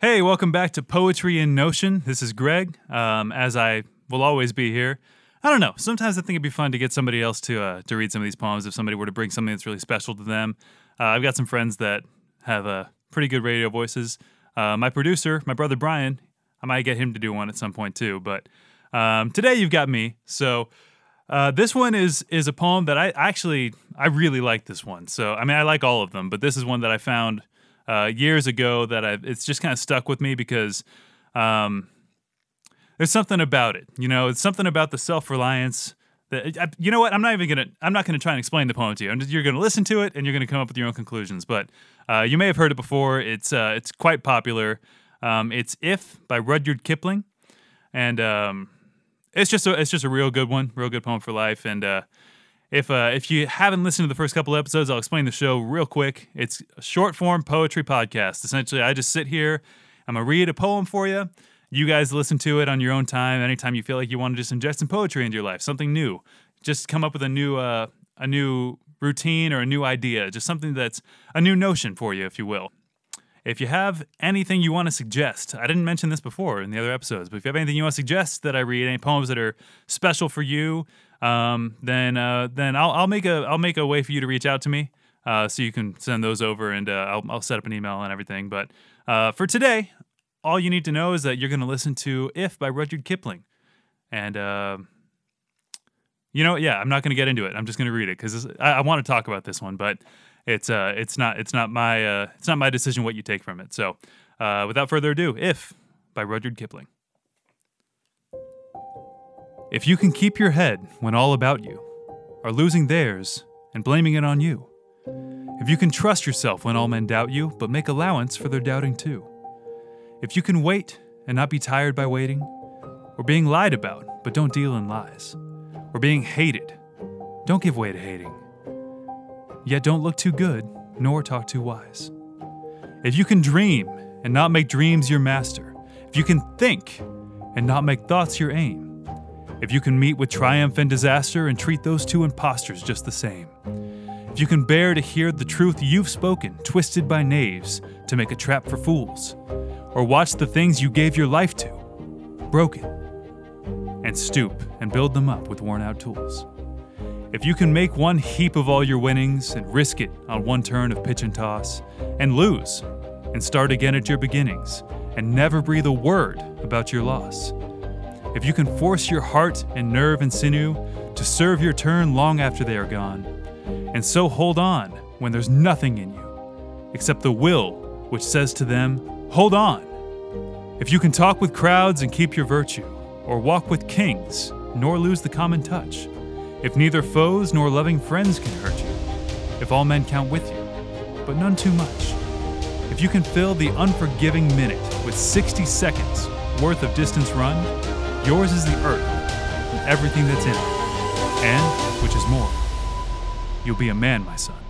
Hey, welcome back to Poetry in Notion. This is Greg, um, as I will always be here. I don't know. Sometimes I think it'd be fun to get somebody else to uh, to read some of these poems if somebody were to bring something that's really special to them. Uh, I've got some friends that have uh, pretty good radio voices. Uh, my producer, my brother Brian, I might get him to do one at some point too. But um, today you've got me. So uh, this one is is a poem that I actually I really like this one. So I mean I like all of them, but this is one that I found uh, years ago that I it's just kind of stuck with me because um, there's something about it. You know, it's something about the self reliance. That I, you know what? I'm not even gonna. I'm not gonna try and explain the poem to you. Just, you're gonna listen to it and you're gonna come up with your own conclusions. But uh, you may have heard it before. It's uh, it's quite popular. Um, it's "If" by Rudyard Kipling, and um, it's just a it's just a real good one, real good poem for life. And uh, if uh, if you haven't listened to the first couple episodes, I'll explain the show real quick. It's a short form poetry podcast. Essentially, I just sit here. I'm gonna read a poem for you. You guys listen to it on your own time. Anytime you feel like you want to just ingest some poetry into your life, something new. Just come up with a new uh, a new routine or a new idea. Just something that's a new notion for you, if you will. If you have anything you want to suggest, I didn't mention this before in the other episodes, but if you have anything you want to suggest that I read, any poems that are special for you, um, then uh, then I'll, I'll make a I'll make a way for you to reach out to me, uh, so you can send those over, and uh, I'll, I'll set up an email and everything. But uh, for today, all you need to know is that you're going to listen to "If" by Rudyard Kipling, and uh, you know, yeah, I'm not going to get into it. I'm just going to read it because I, I want to talk about this one, but it's uh, it's not it's not my uh, it's not my decision what you take from it. So, uh, without further ado, "If" by Rudyard Kipling. If you can keep your head when all about you are losing theirs and blaming it on you, if you can trust yourself when all men doubt you, but make allowance for their doubting too, if you can wait and not be tired by waiting, or being lied about, but don't deal in lies, or being hated, don't give way to hating, yet don't look too good nor talk too wise. If you can dream and not make dreams your master, if you can think and not make thoughts your aim, if you can meet with triumph and disaster and treat those two impostors just the same. If you can bear to hear the truth you've spoken twisted by knaves to make a trap for fools, or watch the things you gave your life to broken, and stoop and build them up with worn out tools. If you can make one heap of all your winnings and risk it on one turn of pitch and toss, and lose, and start again at your beginnings, and never breathe a word about your loss if you can force your heart and nerve and sinew to serve your turn long after they are gone, and so hold on when there's nothing in you except the will which says to them, Hold on. If you can talk with crowds and keep your virtue, or walk with kings, nor lose the common touch, if neither foes nor loving friends can hurt you, if all men count with you, but none too much, if you can fill the unforgiving minute with 60 seconds worth of distance run, Yours is the earth and everything that's in it. And, which is more, you'll be a man, my son.